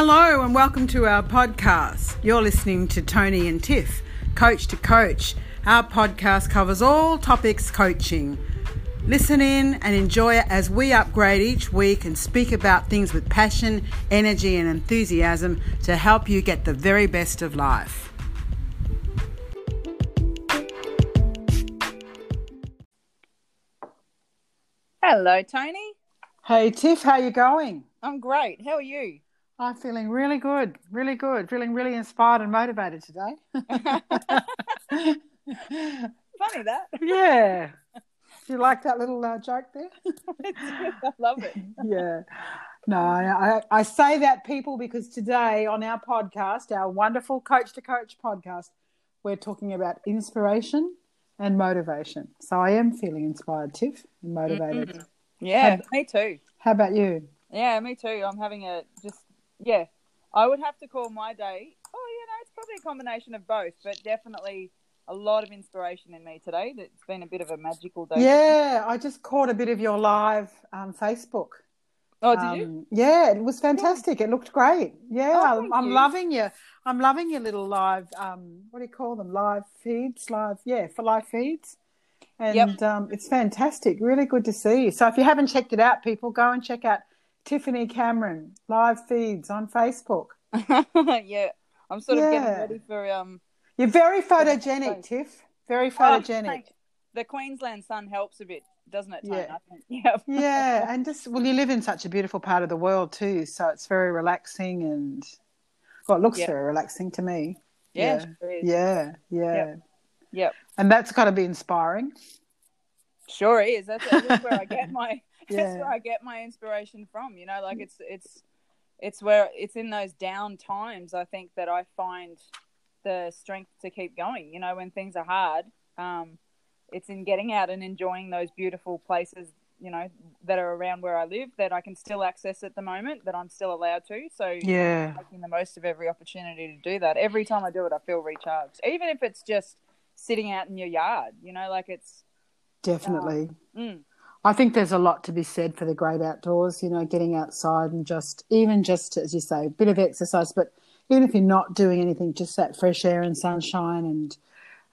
Hello and welcome to our podcast. You're listening to Tony and Tiff, Coach to Coach. Our podcast covers all topics coaching. Listen in and enjoy it as we upgrade each week and speak about things with passion, energy, and enthusiasm to help you get the very best of life. Hello, Tony. Hey Tiff, how you going? I'm great. How are you? I'm feeling really good, really good, feeling really inspired and motivated today. Funny that. yeah. Do you like that little uh, joke there? I love it. yeah. No, I, I say that, people, because today on our podcast, our wonderful Coach to Coach podcast, we're talking about inspiration and motivation. So I am feeling inspired, Tiff, and motivated. Mm-hmm. Yeah, how, me too. How about you? Yeah, me too. I'm having a just, yeah, I would have to call my day. Oh, you know, it's probably a combination of both, but definitely a lot of inspiration in me today. It's been a bit of a magical day. Yeah, I just caught a bit of your live um, Facebook. Oh, did um, you? Yeah, it was fantastic. Yeah. It looked great. Yeah, oh, I'm, I'm loving you. I'm loving your little live. Um, what do you call them? Live feeds. Live, yeah, for live feeds. And yep. um, it's fantastic. Really good to see you. So if you haven't checked it out, people, go and check out Tiffany Cameron live feeds on Facebook. yeah, I'm sort of yeah. getting ready for um you're very photogenic, Tiff. Very oh, photogenic. Oh, the Queensland sun helps a bit, doesn't it? Yeah. Yeah. yeah, and just well, you live in such a beautiful part of the world too, so it's very relaxing and well, it looks very relaxing to me. Yeah, yeah, yeah, yeah. Yep. yep. And that's got to be inspiring. Sure is. That's, that's where I get my. That's where I get my inspiration from. You know, like it's it's it's where it's in those down times I think that I find the strength to keep going. You know, when things are hard, um, it's in getting out and enjoying those beautiful places. You know, that are around where I live that I can still access at the moment that I'm still allowed to. So yeah, making the most of every opportunity to do that. Every time I do it, I feel recharged. Even if it's just sitting out in your yard. You know, like it's definitely. Um, mm. I think there's a lot to be said for the great outdoors, you know, getting outside and just, even just, as you say, a bit of exercise, but even if you're not doing anything, just that fresh air and sunshine and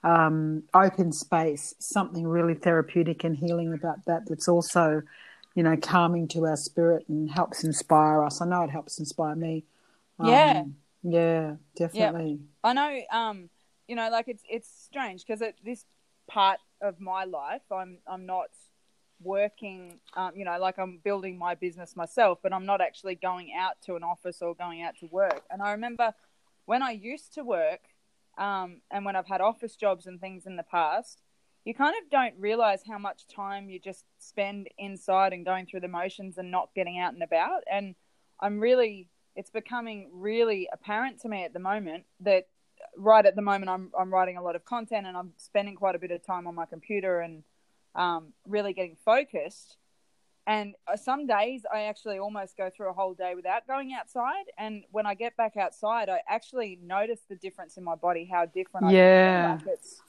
um, open space, something really therapeutic and healing about that. That's also, you know, calming to our spirit and helps inspire us. I know it helps inspire me. Um, yeah. Yeah, definitely. I know, um, you know, like it's, it's strange because at this part of my life, I'm, I'm not working, um, you know, like I'm building my business myself, but I'm not actually going out to an office or going out to work. And I remember when I used to work, um, and when I've had office jobs and things in the past, you kind of don't realize how much time you just spend inside and going through the motions and not getting out and about. And I'm really, it's becoming really apparent to me at the moment that right at the moment I'm, I'm writing a lot of content and I'm spending quite a bit of time on my computer and um, really getting focused. And uh, some days I actually almost go through a whole day without going outside. And when I get back outside, I actually notice the difference in my body, how different yeah. I feel. Like it's,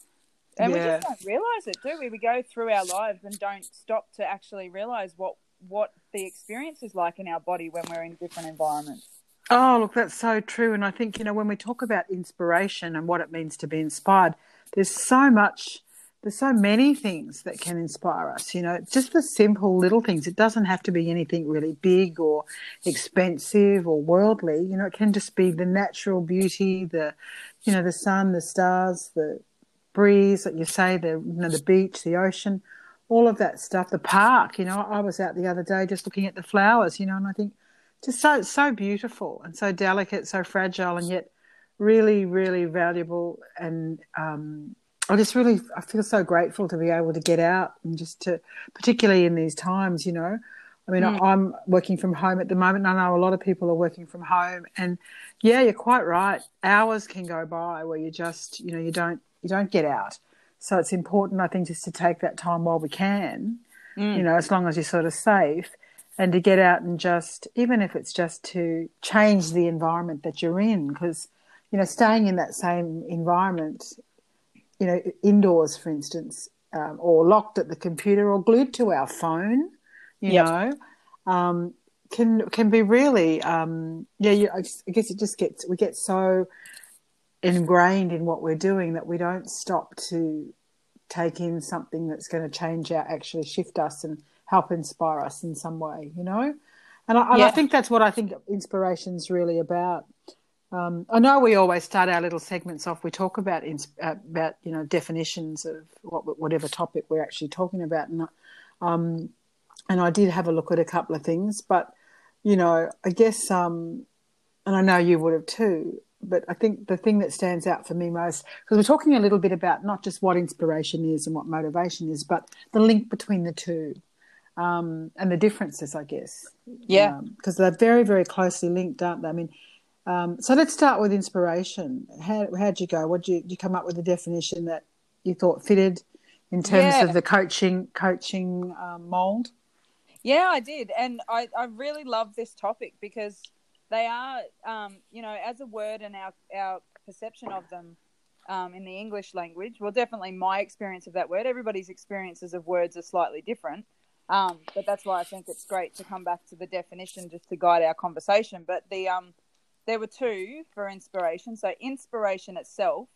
and yeah. we just don't realize it, do we? We go through our lives and don't stop to actually realize what what the experience is like in our body when we're in different environments. Oh, look, that's so true. And I think, you know, when we talk about inspiration and what it means to be inspired, there's so much there's so many things that can inspire us. You know, just the simple little things. It doesn't have to be anything really big or expensive or worldly. You know, it can just be the natural beauty, the, you know, the sun, the stars, the breeze, like you say, the, you know, the beach, the ocean, all of that stuff. The park. You know, I was out the other day just looking at the flowers. You know, and I think just so so beautiful and so delicate, so fragile, and yet really, really valuable and um, I just really I feel so grateful to be able to get out and just to particularly in these times, you know. I mean, mm. I'm working from home at the moment. And I know a lot of people are working from home, and yeah, you're quite right. Hours can go by where you just, you know, you don't you don't get out. So it's important, I think, just to take that time while we can, mm. you know, as long as you're sort of safe, and to get out and just, even if it's just to change the environment that you're in, because you know, staying in that same environment you know, indoors, for instance, um, or locked at the computer or glued to our phone, you yep. know, um, can can be really um, yeah. You, I guess it just gets we get so ingrained in what we're doing that we don't stop to take in something that's going to change our actually shift us and help inspire us in some way. You know, and I, and Yeah. I think that's what I think inspiration's really about. Um, I know we always start our little segments off. We talk about uh, about you know definitions of what, whatever topic we're actually talking about, and um, and I did have a look at a couple of things, but you know, I guess, um, and I know you would have too. But I think the thing that stands out for me most, because we're talking a little bit about not just what inspiration is and what motivation is, but the link between the two um, and the differences, I guess. Yeah. Because they're very, very closely linked, aren't they? I mean, um, so let's start with inspiration. How how'd you go? What did you, did you come up with a definition that you thought fitted in terms Yeah. of the coaching coaching um, mold? Yeah, I did, and I, I really love this topic because they are, um, you know, as a word and our our perception of them um, in the English language. Well, definitely my experience of that word. Everybody's experiences of words are slightly different, um, but that's why I think it's great to come back to the definition just to guide our conversation. But the um, there were two for inspiration. So inspiration itself.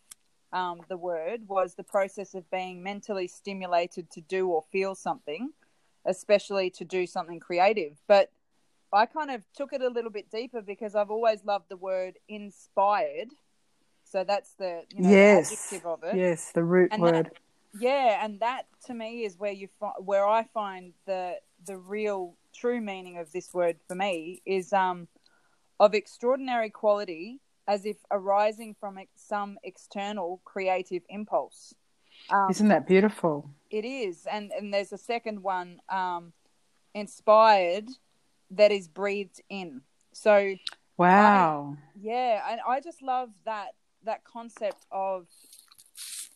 Um, the word was the process of being mentally stimulated to do or feel something especially to do something creative. But I kind of took it a little bit deeper because I've always loved the word inspired. So that's the you know the yes, adjective of it. yes, the root And that- word. Yeah, and that to me is where you fi- where I find the the real true meaning of this word for me is um of extraordinary quality as if arising from some external creative impulse. Um, Isn't that beautiful? it is, and and there's a second one, um, inspired, that is breathed in. So Wow. yeah, and I just love that that concept of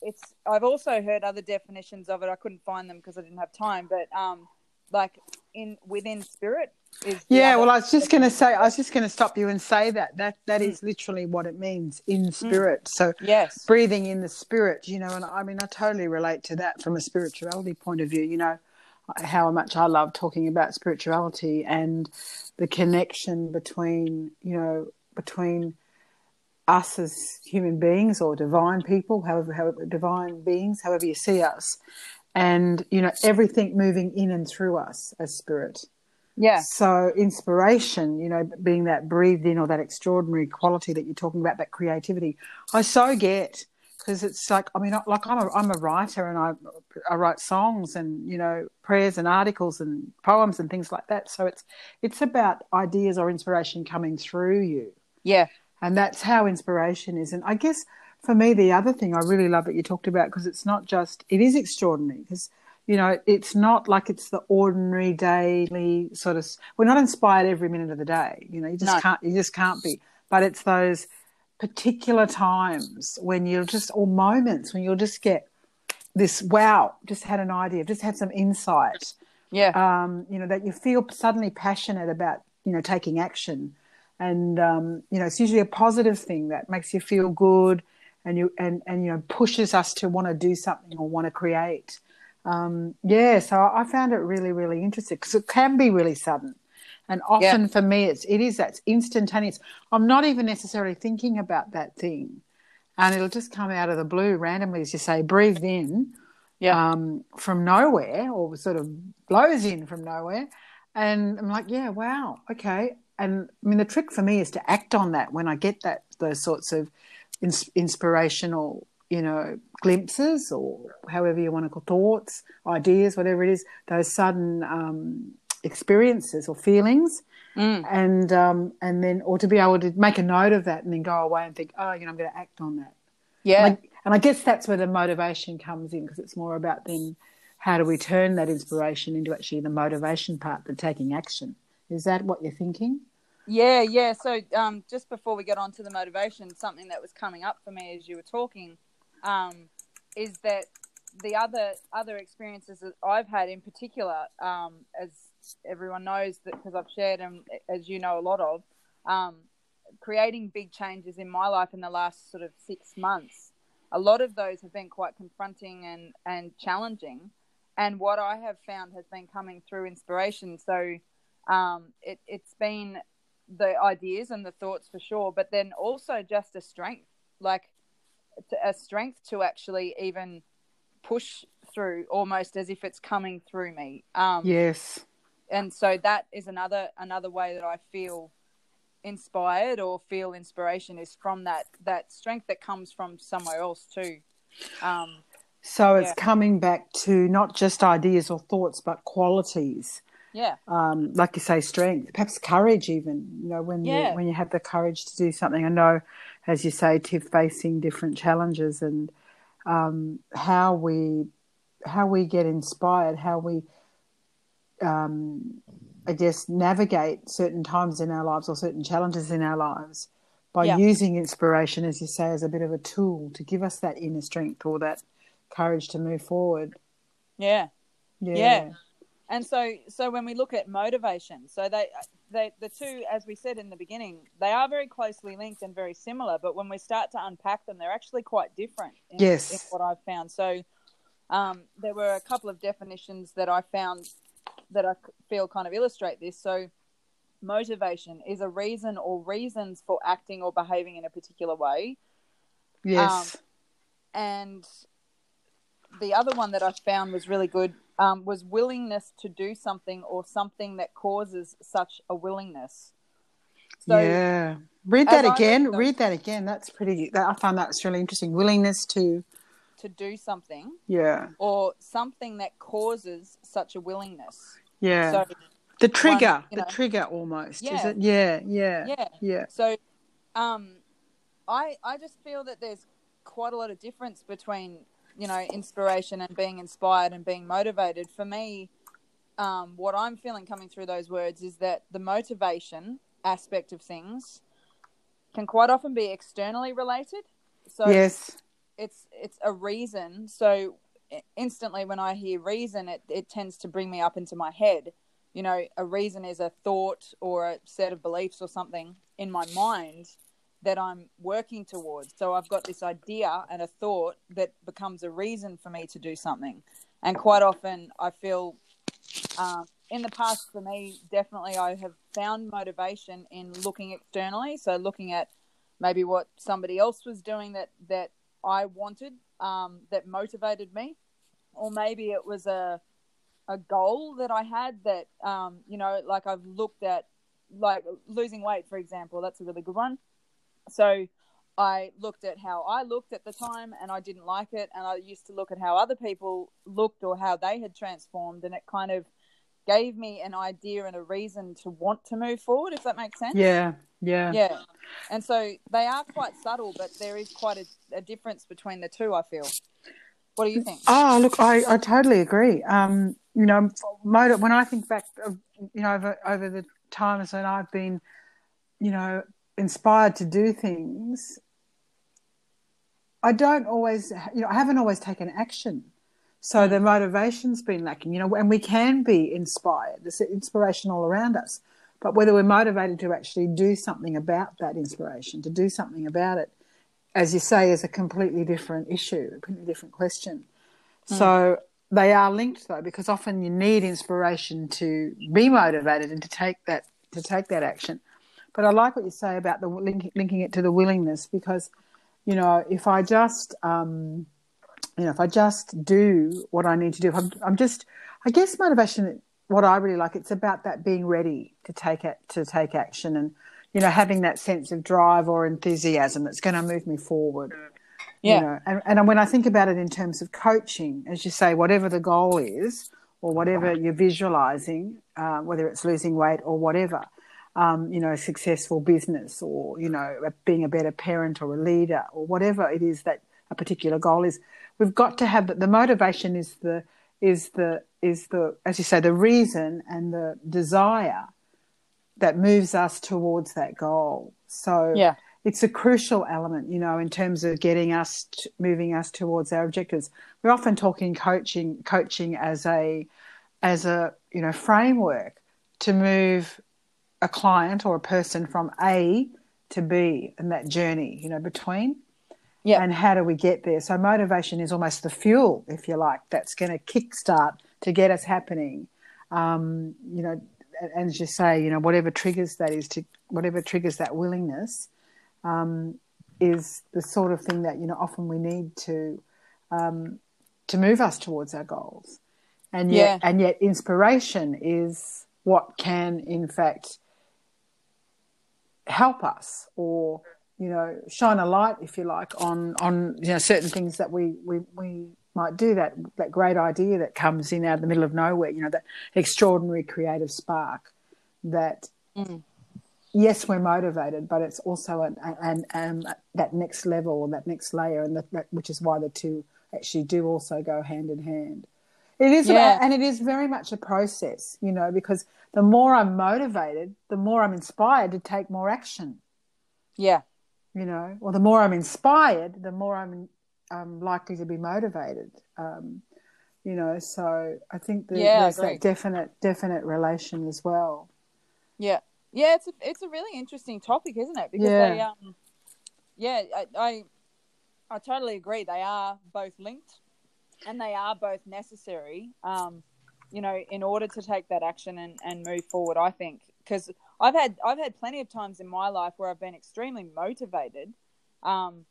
it's. I've also heard other definitions of it. I couldn't find them because I didn't have time, but um, like in within spirit is Yeah, well, I was just going to say, I was just going to stop you and say that that that Mm. is literally what it means in spirit. So yes, breathing in the spirit, you know, and I mean, I totally relate to that from a spirituality point of view. You know, how much I love talking about spirituality and the connection between, you know, between us as human beings or divine people, however, however divine beings, however you see us, and you know, everything moving in and through us as spirit. yeah, So inspiration, you know, being that breathed in or that extraordinary quality that you're talking about, that creativity, I so get because it's like I mean, like I'm a I'm a writer and I I write songs and you know prayers and articles and poems and things like that. So it's it's about ideas or inspiration coming through you, yeah, and that's how inspiration is. And I guess for me, the other thing I really love that you talked about because it's not just it is extraordinary because you know it's not like it's the ordinary daily sort of we're not inspired every minute of the day you know you just No. can't you just can't be but it's those particular times when you'll just or moments when you'll just get this wow just had an idea just had some insight yeah, um, you know, that you feel suddenly passionate about, you know, taking action. And, um, you know, it's usually a positive thing that makes you feel good and you, and, and, you know, pushes us to want to do something or want to create. Um, yeah. So I found it really, really interesting because it can be really sudden. And often for me, it's, it is, that's instantaneous. I'm not even necessarily thinking about that thing. And it'll just come out of the blue randomly, as you say, breathe in yeah, um, from nowhere or sort of blows in from nowhere. And I'm like, yeah, wow, okay. And I mean, the trick for me is to act on that when I get that those sorts of ins- inspirational, you know, glimpses or however you want to call thoughts, ideas, whatever it is, those sudden um, experiences or feelings. Mm. And um, and then, or to be able to make a note of that and then go away and think, oh, you know, I'm going to act on that. yeah. And I, and I guess that's where the motivation comes in because it's more about then how do we turn that inspiration into actually the motivation part, the taking action. Is that what you're thinking? Yeah, yeah. So, um, just before we get on to the motivation, something that was coming up for me as you were talking, um, is that the other other experiences that I've had in particular, um, as everyone knows that because I've shared and as you know a lot of, um, creating big changes in my life in the last sort of six months. A lot of those have been quite confronting and and challenging, and what I have found has been coming through inspiration. So Um, it, it's been the ideas and the thoughts for sure, but then also just a strength, like a strength to actually even push through, almost as if it's coming through me. Um, yes, and so that is another another way that I feel inspired or feel inspiration is from that that strength that comes from somewhere else too. Um, so it's yeah. coming back to not just ideas or thoughts, but qualities. Yeah. Um, like you say, strength, perhaps courage, even. You know, when yeah. you when you have the courage to do something. I know, as you say, Tiff, facing different challenges and um, how we how we get inspired, how we um, I guess, navigate certain times in our lives or certain challenges in our lives by yeah. using inspiration, as you say, as a bit of a tool to give us that inner strength or that courage to move forward. Yeah. Yeah. yeah. And so, so when we look at motivation, so they, they, the two, as we said in the beginning, they are very closely linked and very similar. But when we start to unpack them, they're actually quite different. In, yes, in what I've found. So, um, there were a couple of definitions that I found that I feel kind of illustrate this. So, motivation is a reason or reasons for acting or behaving in a particular way. Yes. Um, and the other one that I found was really good um, was willingness to do something or something that causes such a willingness. So, yeah. Read that again. Read, read that again. That's pretty. That, I find that's really interesting. Willingness to to do something. Yeah. Or something that causes such a willingness. Yeah. So the trigger, one, the know, trigger almost. Yeah. Is it? Yeah, yeah. Yeah. Yeah. So um I I just feel that there's quite a lot of difference between, you know, inspiration and being inspired and being motivated. For me, um, what I'm feeling coming through those words is that the motivation aspect of things can quite often be externally related. So yes it's it's a reason. So instantly when I hear reason, it, it tends to bring me up into my head. You know, a reason is a thought or a set of beliefs or something in my mind that I'm working towards. So I've got this idea and a thought that becomes a reason for me to do something. And quite often I feel um, in the past for me, definitely I have found motivation in looking externally. So looking at maybe what somebody else was doing that, that I wanted um, that motivated me, or maybe it was a a goal that I had that um, you know, like I've looked at, like losing weight, for example. That's a really good one. So I looked at how I looked at the time, and I didn't like it, and I used to look at how other people looked or how they had transformed, and it kind of gave me an idea and a reason to want to move forward, if that makes sense. Yeah, yeah. Yeah. And so they are quite subtle, but there is quite a, a difference between the two, I feel. What do you think? Oh, look, I, I totally agree. Um, you know, when I think back, of, you know, over, over the times when I've been, you know, inspired to do things, I don't always, you know, I haven't always taken action. So the motivation's been lacking, you know, and we can be inspired. There's inspiration all around us. But whether we're motivated to actually do something about that inspiration, to do something about it, as you say, is a completely different issue, a completely different question. Mm. So they are linked though, because often you need inspiration to be motivated and to take that to take that action. But I like what you say about the link, linking it to the willingness, because you know if I just um, you know, if I just do what I need to do, I'm, I'm just, I guess motivation, what I really like, it's about that being ready to take it, to take action and, you know, having that sense of drive or enthusiasm that's going to move me forward. Yeah. You know, and, and when I think about it in terms of coaching, as you say, whatever the goal is or whatever you're visualizing, uh, whether it's losing weight or whatever, um, you know, a successful business or, you know, being a better parent or a leader or whatever it is that a particular goal is, we've got to have that. The motivation is the is the is the as you say the reason and the desire that moves us towards that goal. So yeah. It's a crucial element, you know, in terms of getting us, to, moving us towards our objectives. We're often talking coaching, coaching as a, as a, you know, framework to move a client or a person from A to B in that journey, you know, between. Yeah. And how do we get there? So motivation is almost the fuel, if you like, that's going to kickstart to get us happening. Um, you know, and as you say, you know, whatever triggers that is to whatever triggers that willingness um, is the sort of thing that you know often we need to um, to move us towards our goals, and yet Yeah. and yet inspiration is what can in fact help us or you know shine a light if you like on on you know certain things that we we, we might do that that great idea that comes in out of the middle of nowhere you know that extraordinary creative spark that Mm. yes we're motivated but it's also an, an, um, that next level or that next layer and that, that which is why the two actually do also go hand in hand it is Yeah. about, and it is very much a process you know because the more i'm motivated the more i'm inspired to take more action Yeah. you know, or the more I'm inspired, the more I'm I'm likely to be motivated. Um, you know, so I think that Yeah, there's that definite definite relation as well. Yeah, yeah, it's a it's a really interesting topic, isn't it? Because Yeah. they, um, yeah, I, I I totally agree. They are both linked, and they are both necessary. Um, you know, in order to take that action and, and move forward, I think because I've had I've had plenty of times in my life where I've been extremely motivated, um,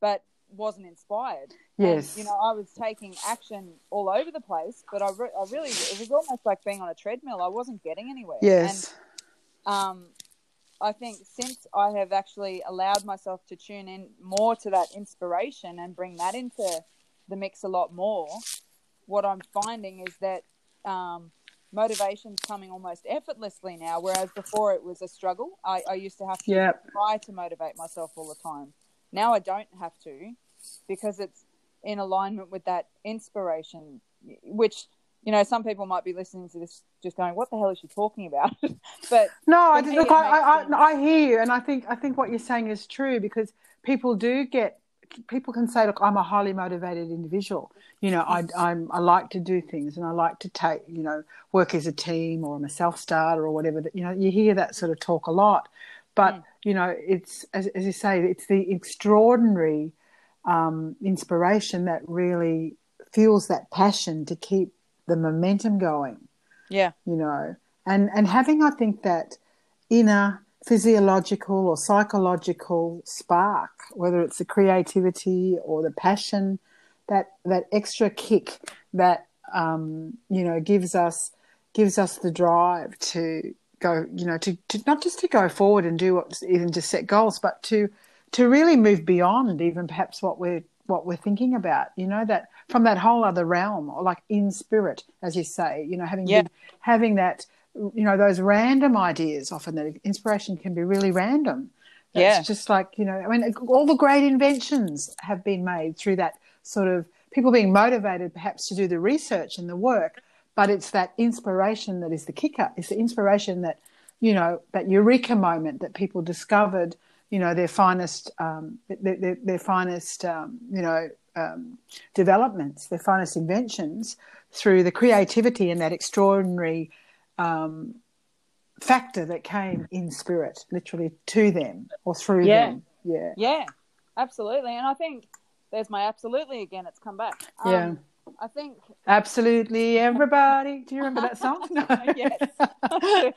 but wasn't inspired. And, Yes. you know, I was taking action all over the place, but I, re- I really it was almost like being on a treadmill. I wasn't getting anywhere. Yes, And um, I think since I have actually allowed myself to tune in more to that inspiration and bring that into the mix a lot more, what I'm finding is that um, motivation's coming almost effortlessly now, whereas before it was a struggle. I, I used to have to Yep. try to motivate myself all the time. Now I don't have to because it's in alignment with that inspiration, which, you know, some people might be listening to this just going, what the hell is she talking about? but No, I, me, look, I, I, makes sense. I, I hear you, and I think I think what you're saying is true because people do get people can say, look, I'm a highly motivated individual. You know, I I'm I like to do things, and I like to take you know work as a team, or I'm a self starter, or whatever. That you know, you hear that sort of talk a lot, but Mm. you know, it's as, as you say, it's the extraordinary um, inspiration that really fuels that passion to keep the momentum going yeah, you know and and having i think that inner physiological or psychological spark whether it's the creativity or the passion that that extra kick that um, you know gives us gives us the drive to go you know to, to not just to go forward and do what even to set goals but to to really move beyond even perhaps what we're what we're thinking about you know that from that whole other realm or like in spirit as you say you know having Yeah. been, having that you know those random ideas often that inspiration can be really random That's Yeah. just like you know i mean all the great inventions have been made through that sort of people being motivated perhaps to do the research and the work but it's that inspiration that is the kicker it's the inspiration that you know that eureka moment that people discovered you know their finest um, their, their, their finest um, you know um, developments their finest inventions through the creativity and that extraordinary um, factor that came in spirit literally to them or through Yeah. them yeah yeah, absolutely. And I think there's my absolutely again. It's come back. Um, Yeah. I think absolutely everybody do you remember that song no. Yes, I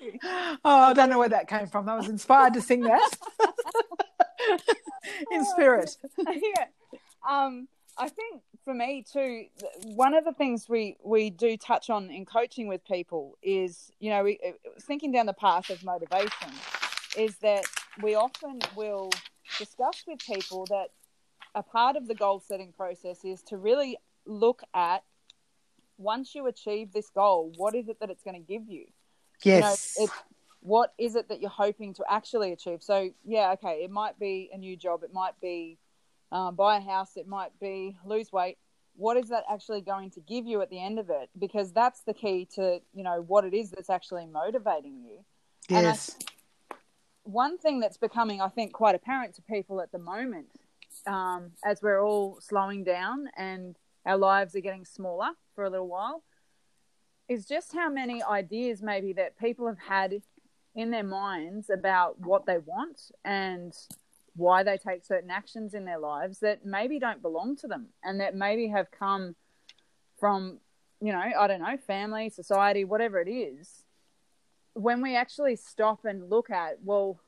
oh i don't know where that came from i was inspired to sing that in spirit yeah. Um, I think for me too, one of the things we we do touch on in coaching with people is, you know, we, uh, thinking down the path of motivation, is that we often will discuss with people that a part of the goal setting process is to really look at once you achieve this goal, what is it that it's going to give you? yes you know, it's what is it that you're hoping to actually achieve? So, yeah, okay, it might be a new job, it might be um, buy a house, it might be lose weight. What is that actually going to give you at the end of it? Because that's the key to you know what it is that's actually motivating you. I- yes One thing that's becoming, I think, quite apparent to people at the moment, um, as we're all slowing down and our lives are getting smaller for a little while, is just how many ideas maybe that people have had in their minds about what they want and why they take certain actions in their lives that maybe don't belong to them and that maybe have come from, you know, I don't know, family, society, whatever it is. when we actually stop and look at, well,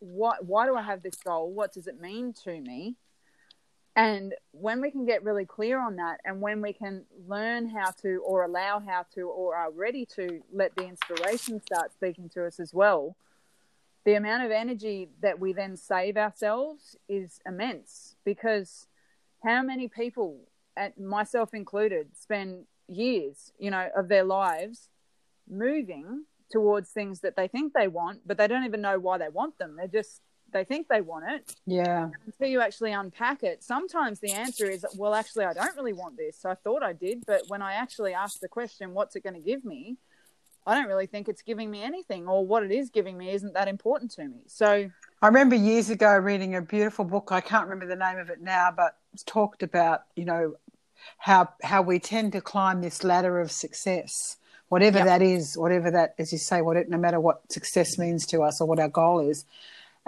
what, why do I have this goal? What does it mean to me? And when we can get really clear on that, and when we can learn how to, or allow how to, or are ready to let the inspiration start speaking to us as well, the amount of energy that we then save ourselves is immense. Because how many people, myself included, spend years, you know, of their lives moving towards things that they think they want, but they don't even know why they want them. They're just they think they want it. Yeah. Until you actually unpack it, sometimes the answer is, well, actually, I don't really want this. I thought I did, but when I actually ask the question, what's it going to give me? I don't really think it's giving me anything, or what it is giving me isn't that important to me. So I remember years ago reading a beautiful book. I can't remember the name of it now, but it talked about you know how how we tend to climb this ladder of success, whatever yep. that is, whatever that, as you say, what it, no matter what success means to us or what our goal is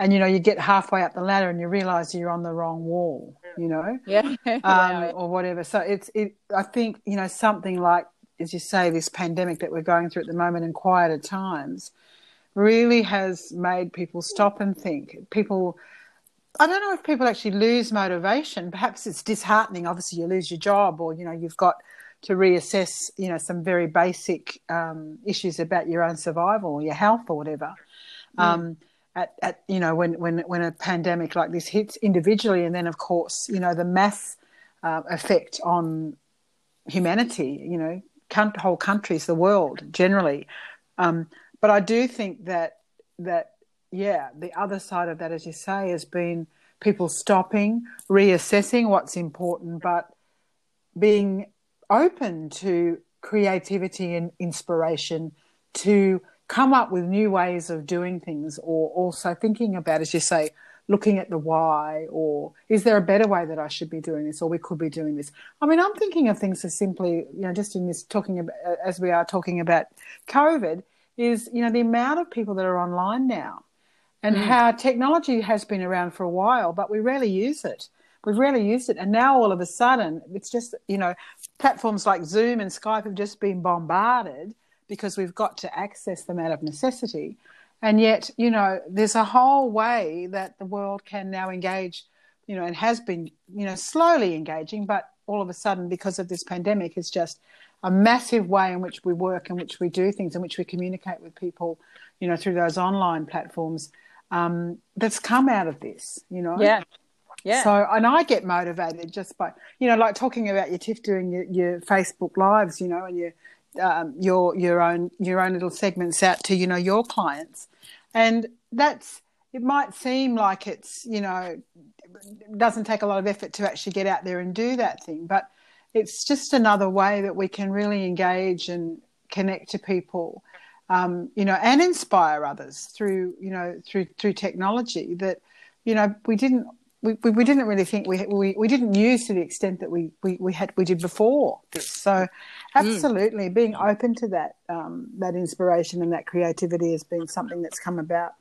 and you know you get halfway up the ladder and you realize you're on the wrong wall you know yeah um, or whatever so it's it i think you know something like as you say this pandemic that we're going through at the moment in quieter times really has made people stop and think people i don't know if people actually lose motivation perhaps it's disheartening obviously you lose your job or you know you've got to reassess you know some very basic um, issues about your own survival or your health or whatever mm. um, at, at you know when when when a pandemic like this hits individually, and then of course you know the mass uh, effect on humanity. You know, whole countries, the world generally. Um, but I do think that that yeah, the other side of that, as you say, has been people stopping, reassessing what's important, but being open to creativity and inspiration to come up with new ways of doing things or also thinking about, as you say, looking at the why or is there a better way that I should be doing this or we could be doing this. I mean, I'm thinking of things as simply, you know, just in this talking about, as we are talking about COVID, is, you know, the amount of people that are online now and mm. how technology has been around for a while, but we rarely use it. We've rarely used it. And now all of a sudden, it's just, you know, platforms like Zoom and Skype have just been bombarded because we've got to access them out of necessity. And yet, you know, there's a whole way that the world can now engage, you know, and has been, you know, slowly engaging, but all of a sudden, because of this pandemic, is just a massive way in which we work, in which we do things, in which we communicate with people, you know, through those online platforms. Um, that's come out of this, you know. Yeah. Yeah. So, and I get motivated just by, you know, like talking about your Tiff doing your, your Facebook lives, you know, and your um, your your own your own little segments out to you know your clients, and that's it might seem like it's you know doesn't take a lot of effort to actually get out there and do that thing, but it's just another way that we can really engage and connect to people, um, you know, and inspire others through you know through through technology that you know we didn't we, we, we, didn't really think we, we we didn't use to the extent that we, we, we had we did before this. So mm. absolutely mm. being open to that um, that inspiration and that creativity has been something that's come about.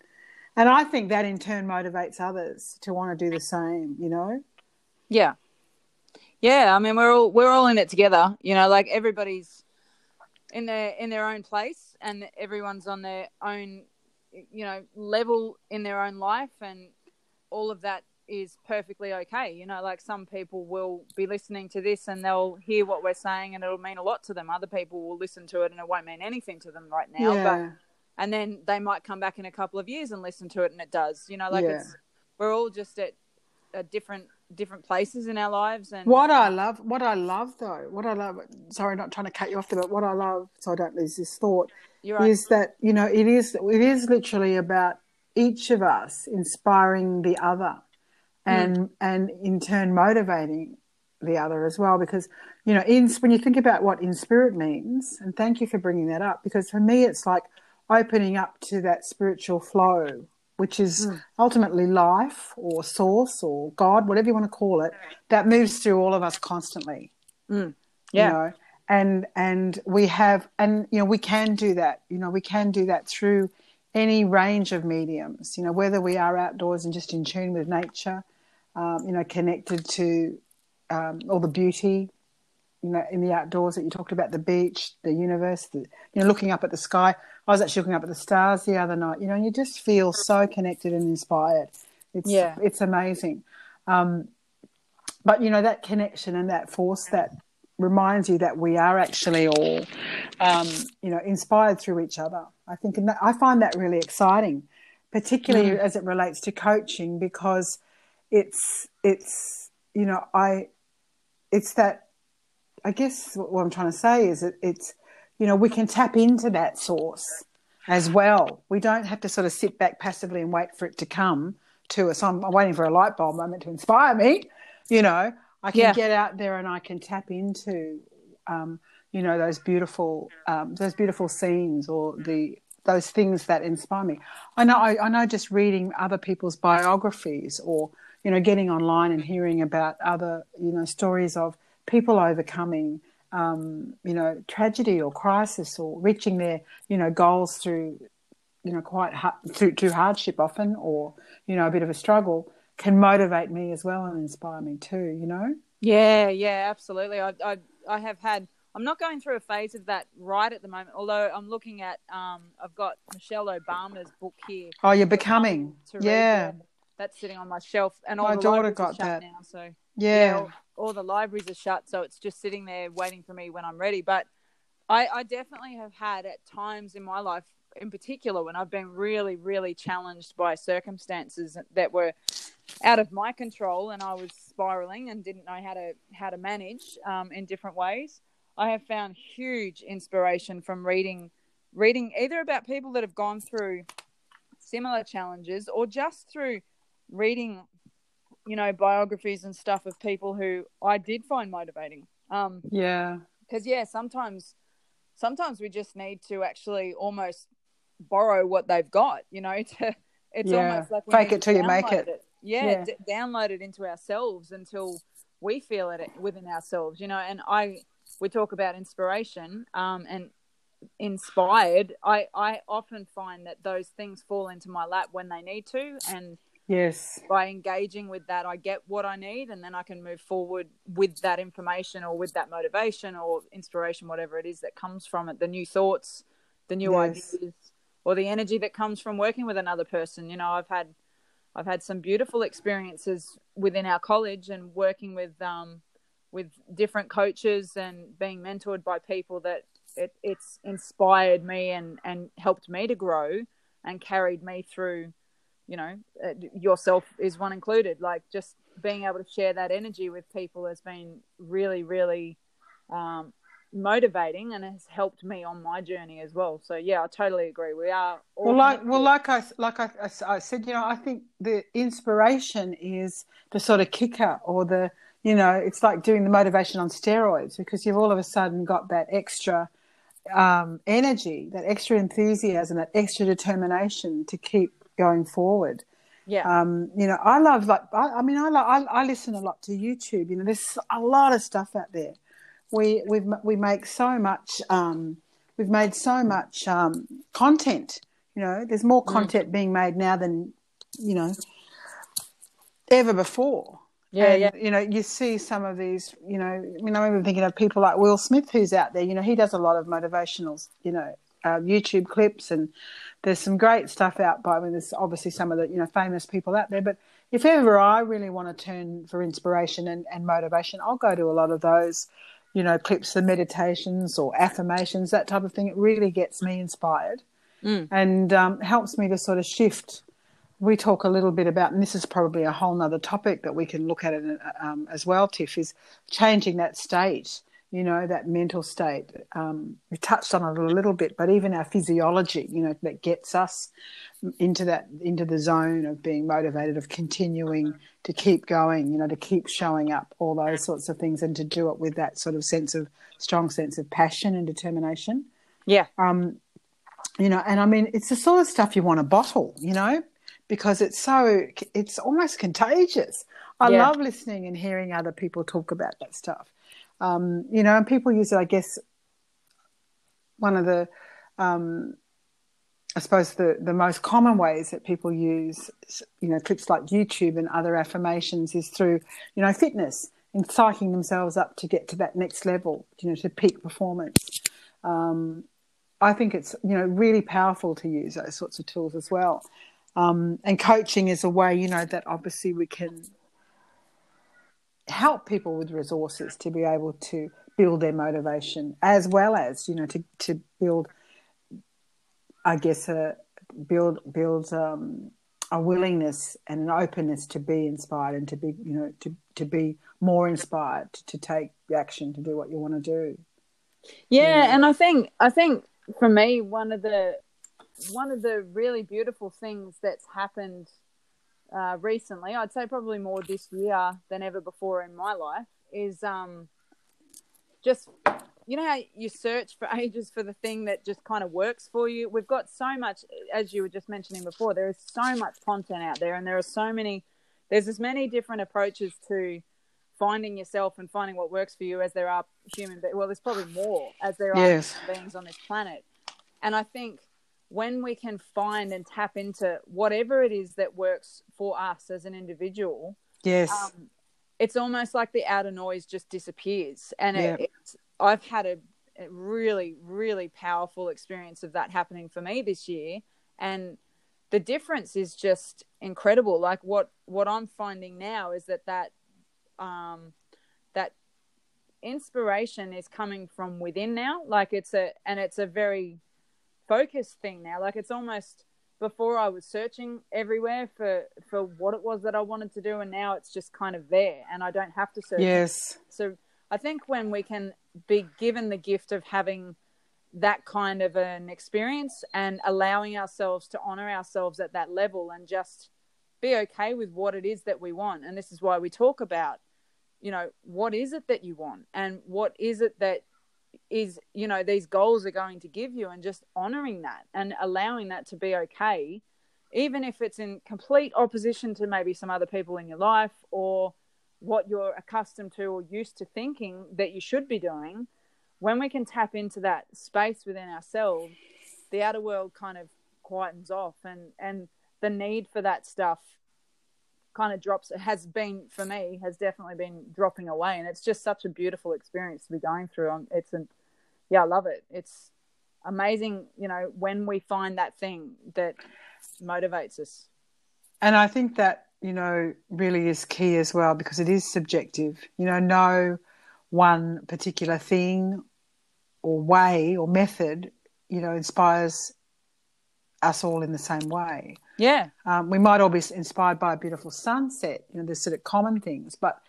And I think that in turn motivates others to want to do the same, you know? Yeah. Yeah, I mean we're all we're all in it together, you know, like everybody's in their in their own place and everyone's on their own you know level in their own life and all of that is perfectly okay. You know, like some people will be listening to this and they'll hear what we're saying and it'll mean a lot to them. Other people will listen to it and it won't mean anything to them right now. Yeah. But and then they might come back in a couple of years and listen to it and it does. You know, like yeah. it's we're all just at, at different different places in our lives and what I love what I love though, what I love sorry, not trying to cut you off there, but what I love so I don't lose this thought right. is that, you know, it is it is literally about each of us inspiring the other and mm. and in turn motivating the other as well because you know in when you think about what in spirit means and thank you for bringing that up because for me it's like opening up to that spiritual flow which is mm. ultimately life or source or god whatever you want to call it that moves through all of us constantly mm. yeah you know? and and we have and you know we can do that you know we can do that through any range of mediums you know whether we are outdoors and just in tune with nature um, you know, connected to um, all the beauty you know, in the outdoors that you talked about, the beach, the universe, the, you know, looking up at the sky. I was actually looking up at the stars the other night, you know, and you just feel so connected and inspired. It's, Yeah. it's amazing. Um, but, you know, that connection and that force that reminds you that we are actually all, um, you know, inspired through each other. I think, and that, I find that really exciting, particularly as it relates to coaching, because it's, it's, you know, I, it's that I guess what I'm trying to say is that it's, you know, we can tap into that source as well. We don't have to sort of sit back passively and wait for it to come to us. I'm, I'm waiting for a light bulb moment to inspire me. You know, I can Yeah. get out there and I can tap into, um, you know, those beautiful, um, those beautiful scenes or the those things that inspire me. I know, I, I know, just reading other people's biographies or you know, getting online and hearing about other, you know, stories of people overcoming, um, you know, tragedy or crisis or reaching their, you know, goals through, you know, quite hard, through, through hardship often or, you know, a bit of a struggle can motivate me as well and inspire me too, you know? Yeah, yeah, absolutely. I, I, I have had. I'm not going through a phase of that right at the moment. Although I'm looking at, um, I've got Michelle Obama's book here. Oh, you're becoming. to read. Yeah. that's sitting on my shelf, and all My the daughter got are shut that. now. So Yeah. all, all the libraries are shut, so it's just sitting there waiting for me when I'm ready. But I, I definitely have had at times in my life, in particular, when I've been really, really challenged by circumstances that were out of my control, and I was spiraling and didn't know how to how to manage um, in different ways. I have found huge inspiration from reading reading either about people that have gone through similar challenges or just through reading you know biographies and stuff of people who I did find motivating um Yeah. because yeah sometimes sometimes we just need to actually almost borrow what they've got you know to it's Yeah. almost like Fake it till you make download it. yeah, Yeah. D- download it into ourselves until we feel it within ourselves you know and i we talk about inspiration um and inspired i i often find that those things fall into my lap when they need to and Yes. by engaging with that, I get what I need, and then I can move forward with that information or with that motivation or inspiration, whatever it is that comes from it, the new thoughts, the new Yes. ideas, or the energy that comes from working with another person. You know, I've had, I've had some beautiful experiences within our college and working with, um, with different coaches and being mentored by people that it, it's inspired me and and helped me to grow and carried me through you know, uh, yourself is one included. Like just being able to share that energy with people has been really, really um, motivating and has helped me on my journey as well. So yeah, I totally agree. We are all Well, like, well, like I, like I, I said, you know, I think the inspiration is the sort of kicker or the, you know, it's like doing the motivation on steroids because you've all of a sudden got that extra um, energy, that extra enthusiasm, that extra determination to keep going forward. yeah, Um, you know, I love like I, I mean, I, I I listen a lot to YouTube. You know, there's a lot of stuff out there. We we we make so much. Um, we've made so much um, content. You know, there's more content being made now than you know ever before. yeah, and, yeah, You know, you see some of these. You know, I mean, I'm even thinking of people like Will Smith, who's out there. You know, he does a lot of motivational. You know, uh, YouTube clips, and there's some great stuff out by. I mean, there's obviously some of the you know famous people out there, but if ever I really want to turn for inspiration and, and motivation, I'll go to a lot of those. You know, clips, the meditations or affirmations, that type of thing. It really gets me inspired Mm. and um, helps me to sort of shift we talk a little bit about, and this is probably a whole nother topic that we can look at it, um, as well, Tiff, is changing that state, you know, that mental state. Um, we touched on it a little bit, but even our physiology, you know, that gets us into that, into the zone of being motivated, of continuing to keep going, you know, to keep showing up, all those sorts of things, and to do it with that sort of sense of strong sense of passion and determination yeah, um, you know, and I mean, it's the sort of stuff you want to bottle, you know, because it's so, it's almost contagious. I Yeah. love listening and hearing other people talk about that stuff. Um, you know, and people use it, I guess, one of the, um, I suppose the, the most common ways that people use, you know, clips like YouTube and other affirmations is through, you know, fitness in psyching themselves up to get to that next level, you know, to peak performance. Um, I think it's you know really powerful to use those sorts of tools as well. Um, and coaching is a way, you know, that obviously we can help people with resources to be able to build their motivation, as well as you know to to build, I guess, a build build um, a willingness and an openness to be inspired and to be you know to to be more inspired to, to take action to do what you want to do. Yeah, yeah, and I think I think for me one of the one of the really beautiful things that's happened uh, recently, I'd say probably more this year than ever before in my life, is um, just you know how you search for ages for the thing that just kind of works for you. We've got so much, as you were just mentioning before, there is so much content out there, and there are so many. There's as many different approaches to finding yourself and finding what works for you as there are human. Well, there's probably more as there yes. are beings on this planet, and I think when we can find and tap into whatever it is that works for us as an individual, yes, um, it's almost like the outer noise just disappears. And yeah. it, I've had a, a, really, really powerful experience of that happening for me this year, and the difference is just incredible. Like what what I'm finding now is that that um, that inspiration is coming from within now. Like it's a and it's a very focused thing now. Like it's almost before I was searching everywhere for for what it was that I wanted to do, and now it's just kind of there, and I don't have to search. Yes. So I think when we can be given the gift of having that kind of an experience and allowing ourselves to honor ourselves at that level and just be okay with what it is that we want, and this is why we talk about, you know, what is it that you want, and what is it that is you know these goals are going to give you and just honoring that and allowing that to be okay even if it's in complete opposition to maybe some other people in your life or what you're accustomed to or used to thinking that you should be doing when we can tap into that space within ourselves the outer world kind of quietens off and and the need for that stuff kind of drops it has been for me has definitely been dropping away and it's just such a beautiful experience to be going through um, it's an yeah i love it. It's amazing you know when we find that thing that motivates us. And i think that you know really is key as well because it is subjective. You know no one particular thing or way or method you know inspires us all in the same way yeah. Um, we might all be inspired by a beautiful sunset. You know, there's sort of common things, but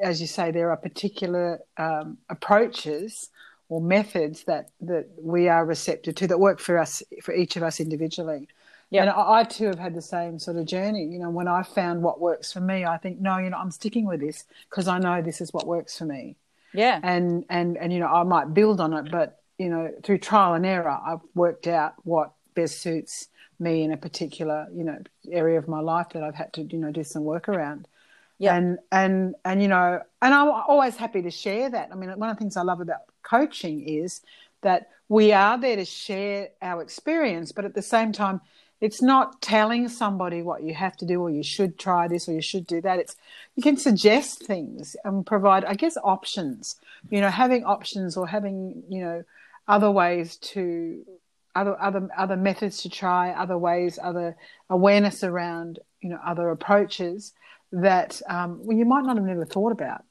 as you say, there are particular um, approaches or methods that that we are receptive to that work for us for each of us individually. Yeah. And I, I, too have had the same sort of journey. You know, when I found what works for me, I think, no, you know, I'm sticking with this because I know this is what works for me. Yeah. And and and you know, I might build on it, but you know, through trial and error, I've worked out what best suits me in a particular you know area of my life that I've had to you know do some work around. Yeah. And and and you know, and I'm always happy to share that. I mean, one of the things I love about coaching is that we are there to share our experience, but at the same time, it's not telling somebody what you have to do or you should try this or you should do that. It's you can suggest things and provide, I guess, options. You know, having options or having you know other ways to other other other methods to try, other ways, other awareness around you know other approaches that um, well, you might not have never thought about.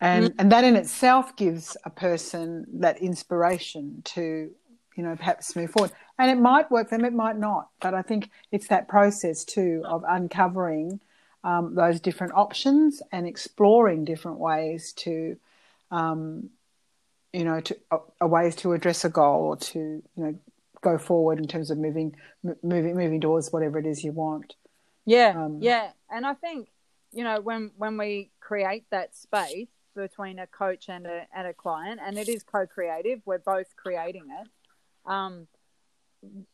And mm. and that in itself gives a person that inspiration to you know perhaps move forward. And it might work for them, it might not. But I think it's that process too of uncovering um, those different options and exploring different ways to um, you know, to, uh, ways to address a goal or to, you know, go forward in terms of moving, m- moving, moving towards whatever it is you want. Yeah, um, yeah, and I think you know when when we create that space between a coach and a and a client, and it is co-creative. We're both creating it. Um,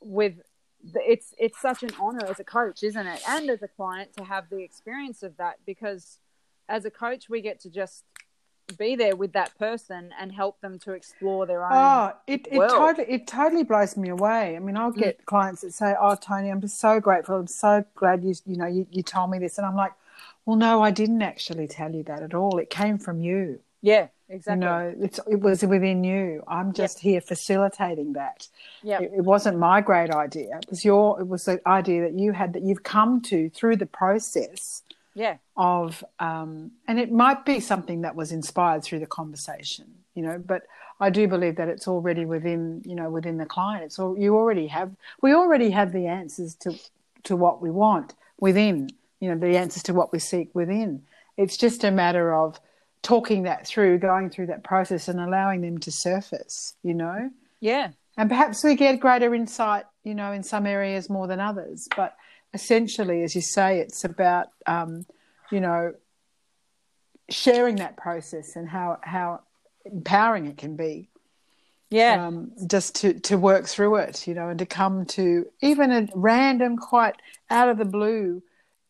with the, it's it's such an honor as a coach, isn't it, and as a client to have the experience of that because as a coach we get to just be there with that person and help them to explore their own. Oh, it, it totally it totally blows me away. I mean, I'll get mm. clients that say, "Oh, Tony, I'm just so grateful. I'm so glad you you know you, you told me this," and I'm like, well, no, I didn't actually tell you that at all. It came from you. Yeah, exactly. You know, it's, it was within you. I'm just yep. here facilitating that. Yeah, it, it, wasn't my great idea. It was your. It was the idea that you had that you've come to through the process. Yeah. Of um, and it might be something that was inspired through the conversation. You know, but I do believe that it's already within you know within the client. It's all you already have. We already have the answers to to what we want within you know the answers to what we seek within it's just a matter of talking that through going through that process and allowing them to surface you know yeah and perhaps we get greater insight you know in some areas more than others but essentially as you say it's about um, you know sharing that process and how how empowering it can be yeah um, just to to work through it you know and to come to even a random quite out of the blue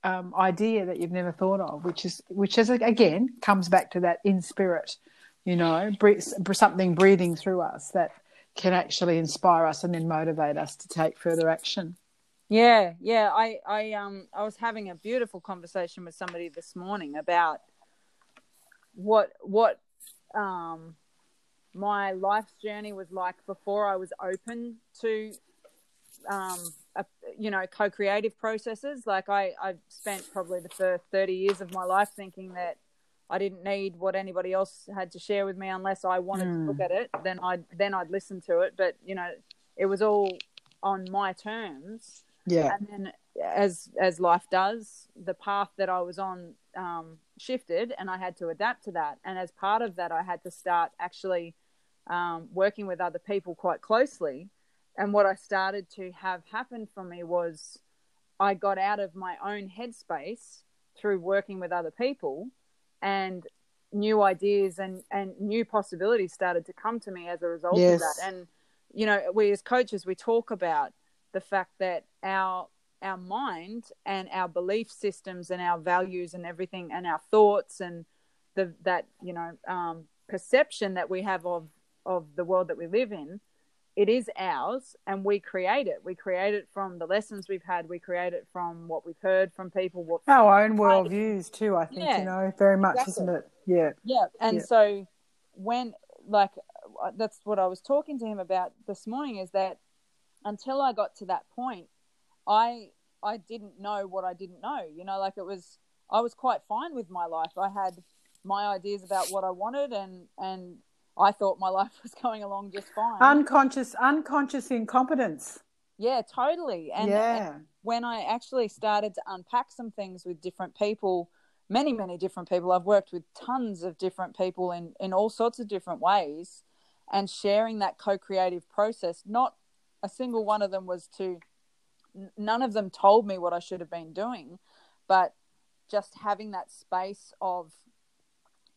um, idea that you've never thought of, which is which is again comes back to that in spirit, you know, something breathing through us that can actually inspire us and then motivate us to take further action. Yeah, yeah. I I um I was having a beautiful conversation with somebody this morning about what what um my life's journey was like before I was open to um a, you know co-creative processes like i i spent probably the first 30 years of my life thinking that i didn't need what anybody else had to share with me unless i wanted mm. to look hmm. at it then i'd then i'd listen to it but you know it was all on my terms yeah and then as as life does the path that i was on um, shifted and i had to adapt to that and as part of that i had to start actually um, working with other people quite closely and what I started to have happen for me was I got out of my own headspace through working with other people and new ideas and, and new possibilities started to come to me as a result yes. of that. And, you know, we as coaches, we talk about the fact that our our mind and our belief systems and our values and everything and our thoughts and the that you know um, perception that we have of of the world that we live in it is ours and we create it. We create it from the lessons we've had. We create it from what we've heard from people. What our own worldviews too. I think yeah, you know very much, exactly. isn't it? Yeah. Yeah, and yeah. so when like that's what I was talking to him about this morning is that until I got to that point, I I didn't know what I didn't know. You know, like it was I was quite fine with my life. I had my ideas about what I wanted and and I thought my life was going along just fine. Unconscious, unconscious incompetence. Yeah, totally. And, yeah. and when I actually started to unpack some things with different people, many, many different people, I've worked with tons of different people in, in all sorts of different ways, and sharing that co creative process, not a single one of them was to, none of them told me what I should have been doing, but just having that space of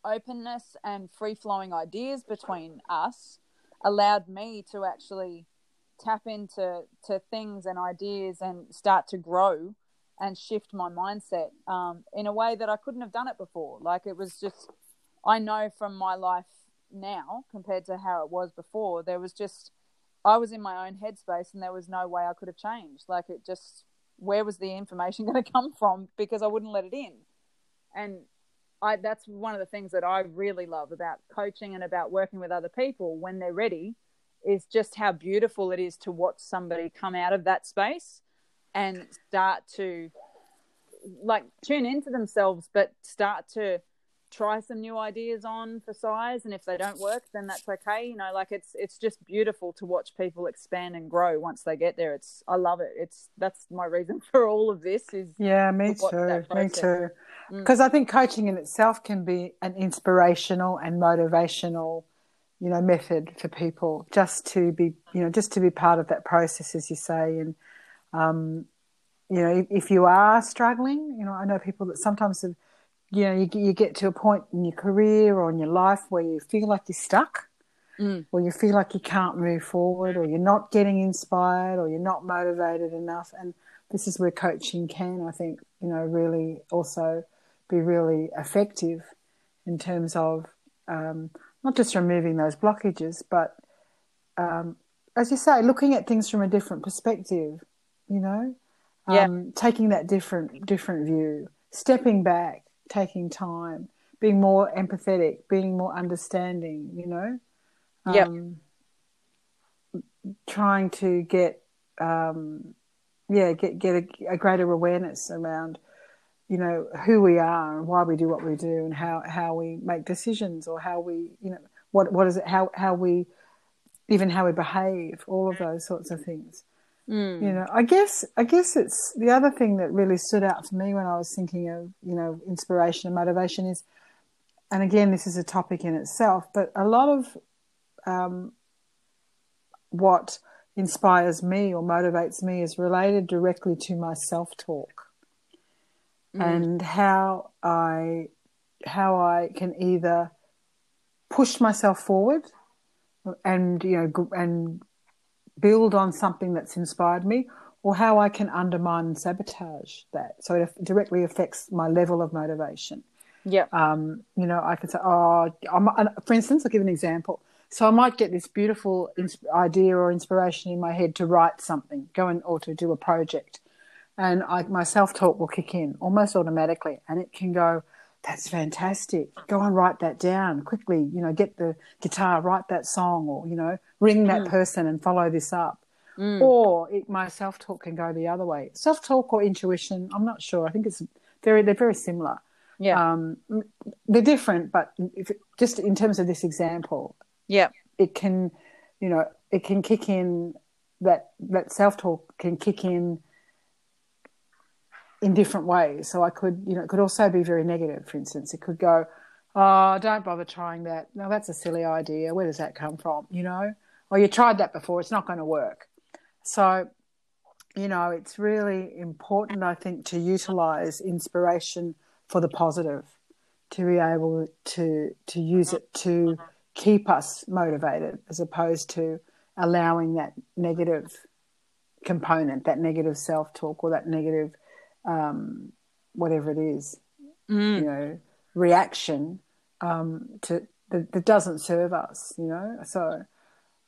openness and free flowing ideas between us allowed me to actually tap into to things and ideas and start to grow and shift my mindset um, in a way that I couldn't have done it before. Like it was just, I know from my life now compared to how it was before, there was just, I was in my own headspace and there was no way I could have changed. Like it just, where was the information going to come from because I wouldn't let it in. And I that's one of the things that I really love about coaching and about working with other people when they're ready is just how beautiful it is to watch somebody come out of that space and start to like tune into themselves but start to try some new ideas on for size and if they don't work then that's okay you know like it's it's just beautiful to watch people expand and grow once they get there. It's i love it. It's that's my reason for all of this is yeah me too me too. Because mm. i think coaching in itself can be an inspirational and motivational you know method for people just to be you know just to be part of that process as you say. And um you know if, if you are struggling you know i know people that sometimes have you know, you, you get to a point in your career or in your life where you feel like you're stuck, mm. or you feel like you can't move forward, or you're not getting inspired, or you're not motivated enough. And this is where coaching can, I think, you know, really also be really effective in terms of um, not just removing those blockages, but um, as you say, looking at things from a different perspective. You know, yeah. Um, taking that different different view, stepping back taking time, being more empathetic, being more understanding, you know? Um, trying to get, um, yeah, get, get a, a greater awareness around, you know, who we are and why we do what we do and how, how we make decisions or how we, you know, what, what is it, how, how we, even how we behave, all of those sorts of things. Mm. You know, I guess I guess it's the other thing that really stood out for me when I was thinking of you know inspiration and motivation is, and again this is a topic in itself, but a lot of um, what inspires me or motivates me is related directly to my self talk Mm. and how I how I can either push myself forward and you know and build on something that's inspired me or how I can undermine and sabotage that. So it directly affects my level of motivation. Yeah. um, you know I can say oh I'm, for instance I'll give an example. So I might get this beautiful idea or inspiration in my head to write something go and or to do a project. And I, my self-talk will kick in almost automatically and it can go that's fantastic. Go and write that down quickly you know get the guitar write that song or you know ring that person and follow this up. Mm. or it, my self-talk can go the other way. Self-talk or intuition i'm not sure. I think it's very they're very similar. Yeah. um, they're different but if just in terms of this example yeah. it can you know it can kick in that that self-talk can kick in in different ways. So i could you know it could also be very negative for instance. It could go oh don't bother trying that. No that's a silly idea. Where does that come from? You know or you tried that before it's not going to work so you know it's really important i think to utilize inspiration for the positive to be able to to use it to keep us motivated as opposed to allowing that negative component, that negative self talk or that negative um, whatever it is, Mm. you know, reaction um, to that, that doesn't serve us, you know. So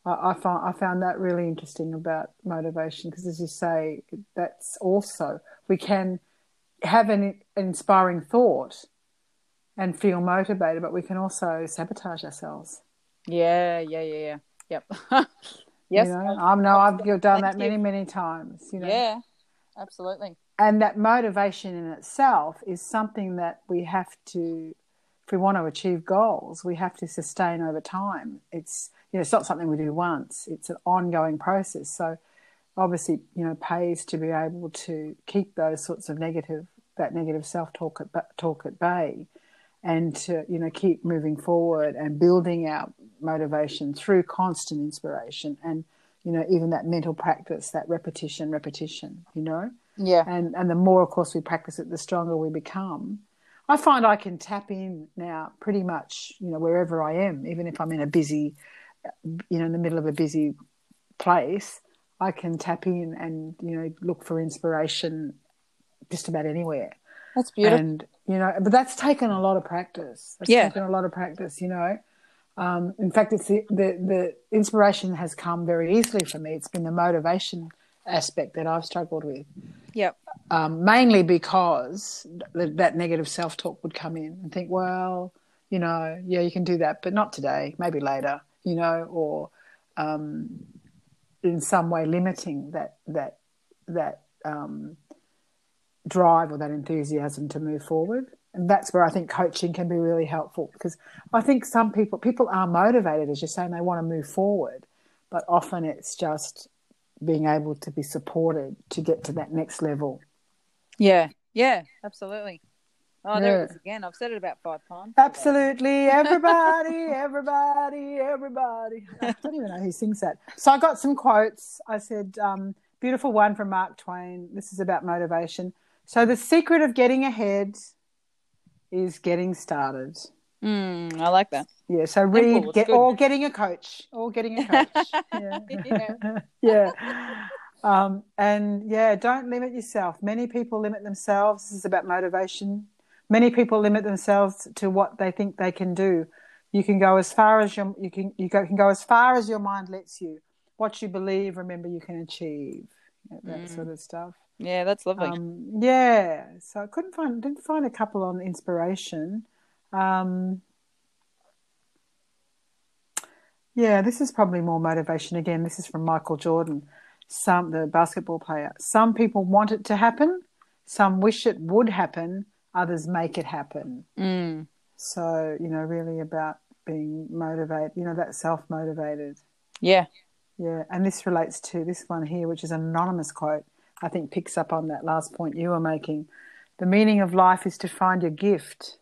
I, I found I found that really interesting about motivation because, as you say, that's also we can have an, an inspiring thought and feel motivated, but we can also sabotage ourselves. Yeah. Yeah. Yeah. Yeah. Yep. yes. You know, I know I've done that many, many times. You know, Yeah. Absolutely. and that motivation in itself is something that we have to, if we want to achieve goals, we have to sustain over time. It's you know, it's not something we do once. It's an ongoing process. So, obviously, you know, pays to be able to keep those sorts of negative, that negative self talk at talk at bay, and to you know keep moving forward and building our motivation through constant inspiration and you know even that mental practice, that repetition, repetition. You know Yeah. and and the more of course we practice it the stronger we become i find i can tap in now pretty much you know wherever i am even if i'm in a busy you know in the middle of a busy place i can tap in and you know look for inspiration just about anywhere That's beautiful. and you know but that's taken a lot of practice that's Yeah. taken a lot of practice you know um, in fact it's the, the the inspiration has come very easily for me it's been the motivation aspect that i've struggled with yep. um, mainly because th- that negative self talk would come in and think, well, you know, yeah, you can do that, but not today, maybe later, you know, or um, in some way limiting that that that um, drive or that enthusiasm to move forward. And that's where I think coaching can be really helpful because I think some people people are motivated, as you're saying, they want to move forward, but often it's just being able to be supported to get to that next level. Yeah. Yeah. Absolutely. Oh, there Yeah. it is again. I've said it about five times. Absolutely, everybody, everybody, everybody. I don't even know who sings that. So I got some quotes. I said, um, beautiful one from Mark Twain. This is about motivation. So the secret of getting ahead is getting started. Mm, I like that. Yeah, so read get or getting a coach or getting a coach. Yeah. Yeah. yeah. Um, and yeah, don't limit yourself. Many people limit themselves. This is about motivation. Many people limit themselves to what they think they can do. You can go as far as your you can you go, can go as far as your mind lets you. What you believe, remember, you can achieve. That Mm. sort of stuff. Yeah, that's lovely. Um, yeah, so I couldn't find didn't find a couple on inspiration. Um, yeah, this is probably more motivation. Again, this is from Michael Jordan, some the basketball player. Some people want it to happen, some wish it would happen, others make it happen. mm. So you know, really about being motivated. You know, that self motivated. Yeah. Yeah, and this relates to this one here, which is an anonymous quote. I think picks up on that last point you were making. The meaning of life is to find your gift.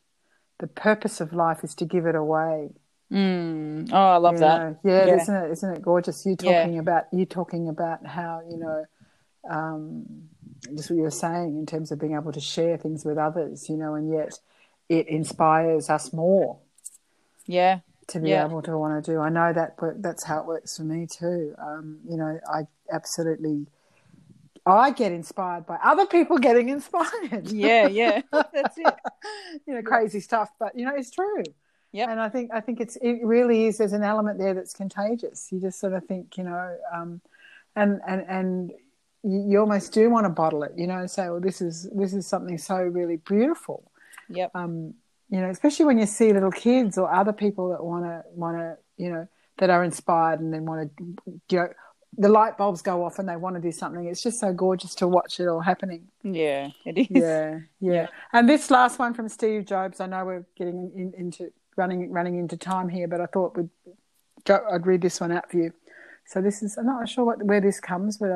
The purpose of life is to give it away. Mm. Oh, I love You that. know, Yeah, Yeah. isn't it? Isn't it gorgeous? You Yeah. talking about you talking about how you know, um, just what you were saying in terms of being able to share things with others. You know, and yet it inspires us more Yeah. to be Yeah. able to want to do. I know that that's how it works for me too. Um, you know, I absolutely, I get inspired by other people getting inspired. Yeah. Yeah. that's it. you know, crazy stuff, but you know, it's true. Yeah, And I think I think it's it really is. There's an element there that's contagious. You just sort of think, you know, um, and and and you, almost do want to bottle it, you know, and say, well, this is this is something so really beautiful Yep. um, you know, especially when you see little kids or other people that want to want to, you know, that are inspired and then want to, you know, the light bulbs go off and they want to do something. It's just so gorgeous to watch it all happening. Yeah. It is. Yeah, yeah. And this last one from Steve Jobs. I know we're getting in, into running running into time here, but I thought we'd I'd read this one out for you. So this is I'm not sure what where this comes, but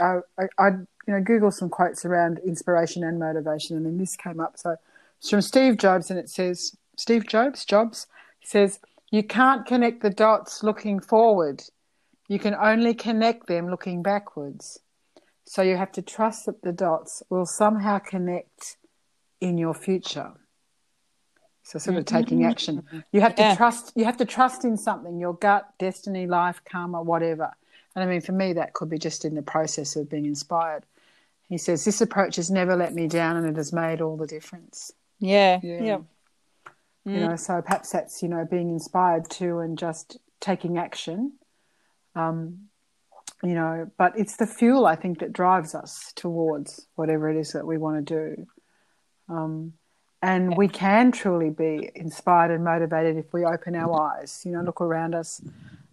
I, I, I, you know Google some quotes around inspiration and motivation, and then this came up. So it's from Steve Jobs, and it says Steve Jobs Jobs says you can't connect the dots looking forward. You can only connect them looking backwards. So you have to trust that the dots will somehow connect in your future. So sort of taking action. You have to trust you have to trust in something, your gut, destiny, life, karma, whatever. And I mean for me that could be just in the process of being inspired. He says, This approach has never let me down and it has made all the difference. Yeah. Yeah. Yeah. You know, so perhaps that's, you know, being inspired to and just taking action. Um, you know, but it's the fuel I think that drives us towards whatever it is that we want to do. Um, and we can truly be inspired and motivated if we open our eyes, you know, look around us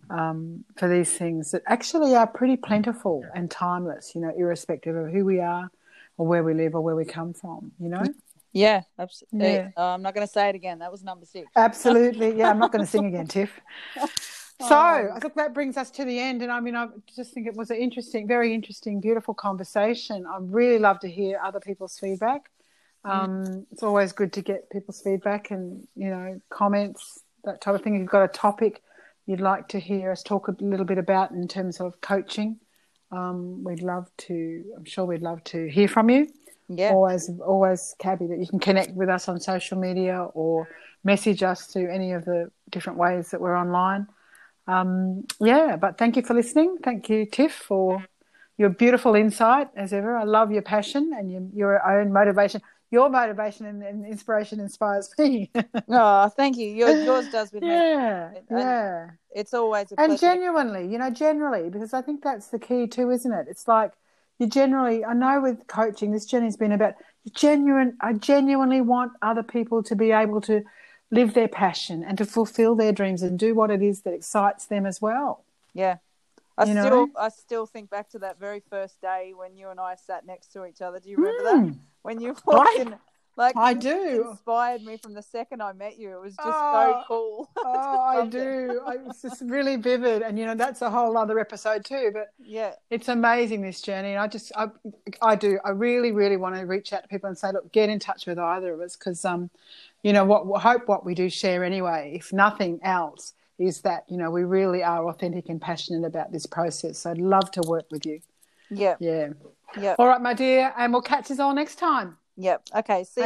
um, for these things that actually are pretty plentiful and timeless, you know, irrespective of who we are or where we live or where we come from, you know? Yeah. Absolutely. Yeah. I'm not going to say it again. That was number six. Absolutely. Yeah, I'm not going to sing again, Tiff. So I think that brings us to the end. And I mean, I just think it was an interesting, very interesting, beautiful conversation. I really love to hear other people's feedback. Um, It's always good to get people's feedback and, you know, comments, that type of thing. If you've got a topic you'd like to hear us talk a little bit about in terms of coaching, um, we'd love to, I'm sure we'd love to hear from you. Yeah. always always cabby that you can connect with us on social media or message us through any of the different ways that we're online. Um, yeah but thank you for listening. Thank you tiff for your beautiful insight as ever. I love your passion and your, your own motivation your motivation and, and inspiration inspires me Oh, thank you. Your, yours does with me. yeah yeah It's always a and genuinely, you know, generally, because I think that's the key too, isn't it? It's like you generally, I know with coaching, this journey's been about genuine. I genuinely want other people to be able to live their passion and to fulfill their dreams and do what it is that excites them as well. Yeah. I You know? still I still think back to that very first day when you and I sat next to each other. Do you remember Mm. that? When you walked in like I do. inspired me from the second I met you. It was just Oh. so cool. Oh, I do. it. it's just really vivid, and you know that's a whole other episode too. But Yeah. it's amazing this journey and i just i, I do i really really want to reach out to people and say look get in touch with either of us because um you know what I hope what we do share anyway if nothing else is that you know we really are authentic and passionate about this process so i'd love to work with you Yeah. yeah Yeah. all right my dear and we'll catch us all next time Yep. Okay. See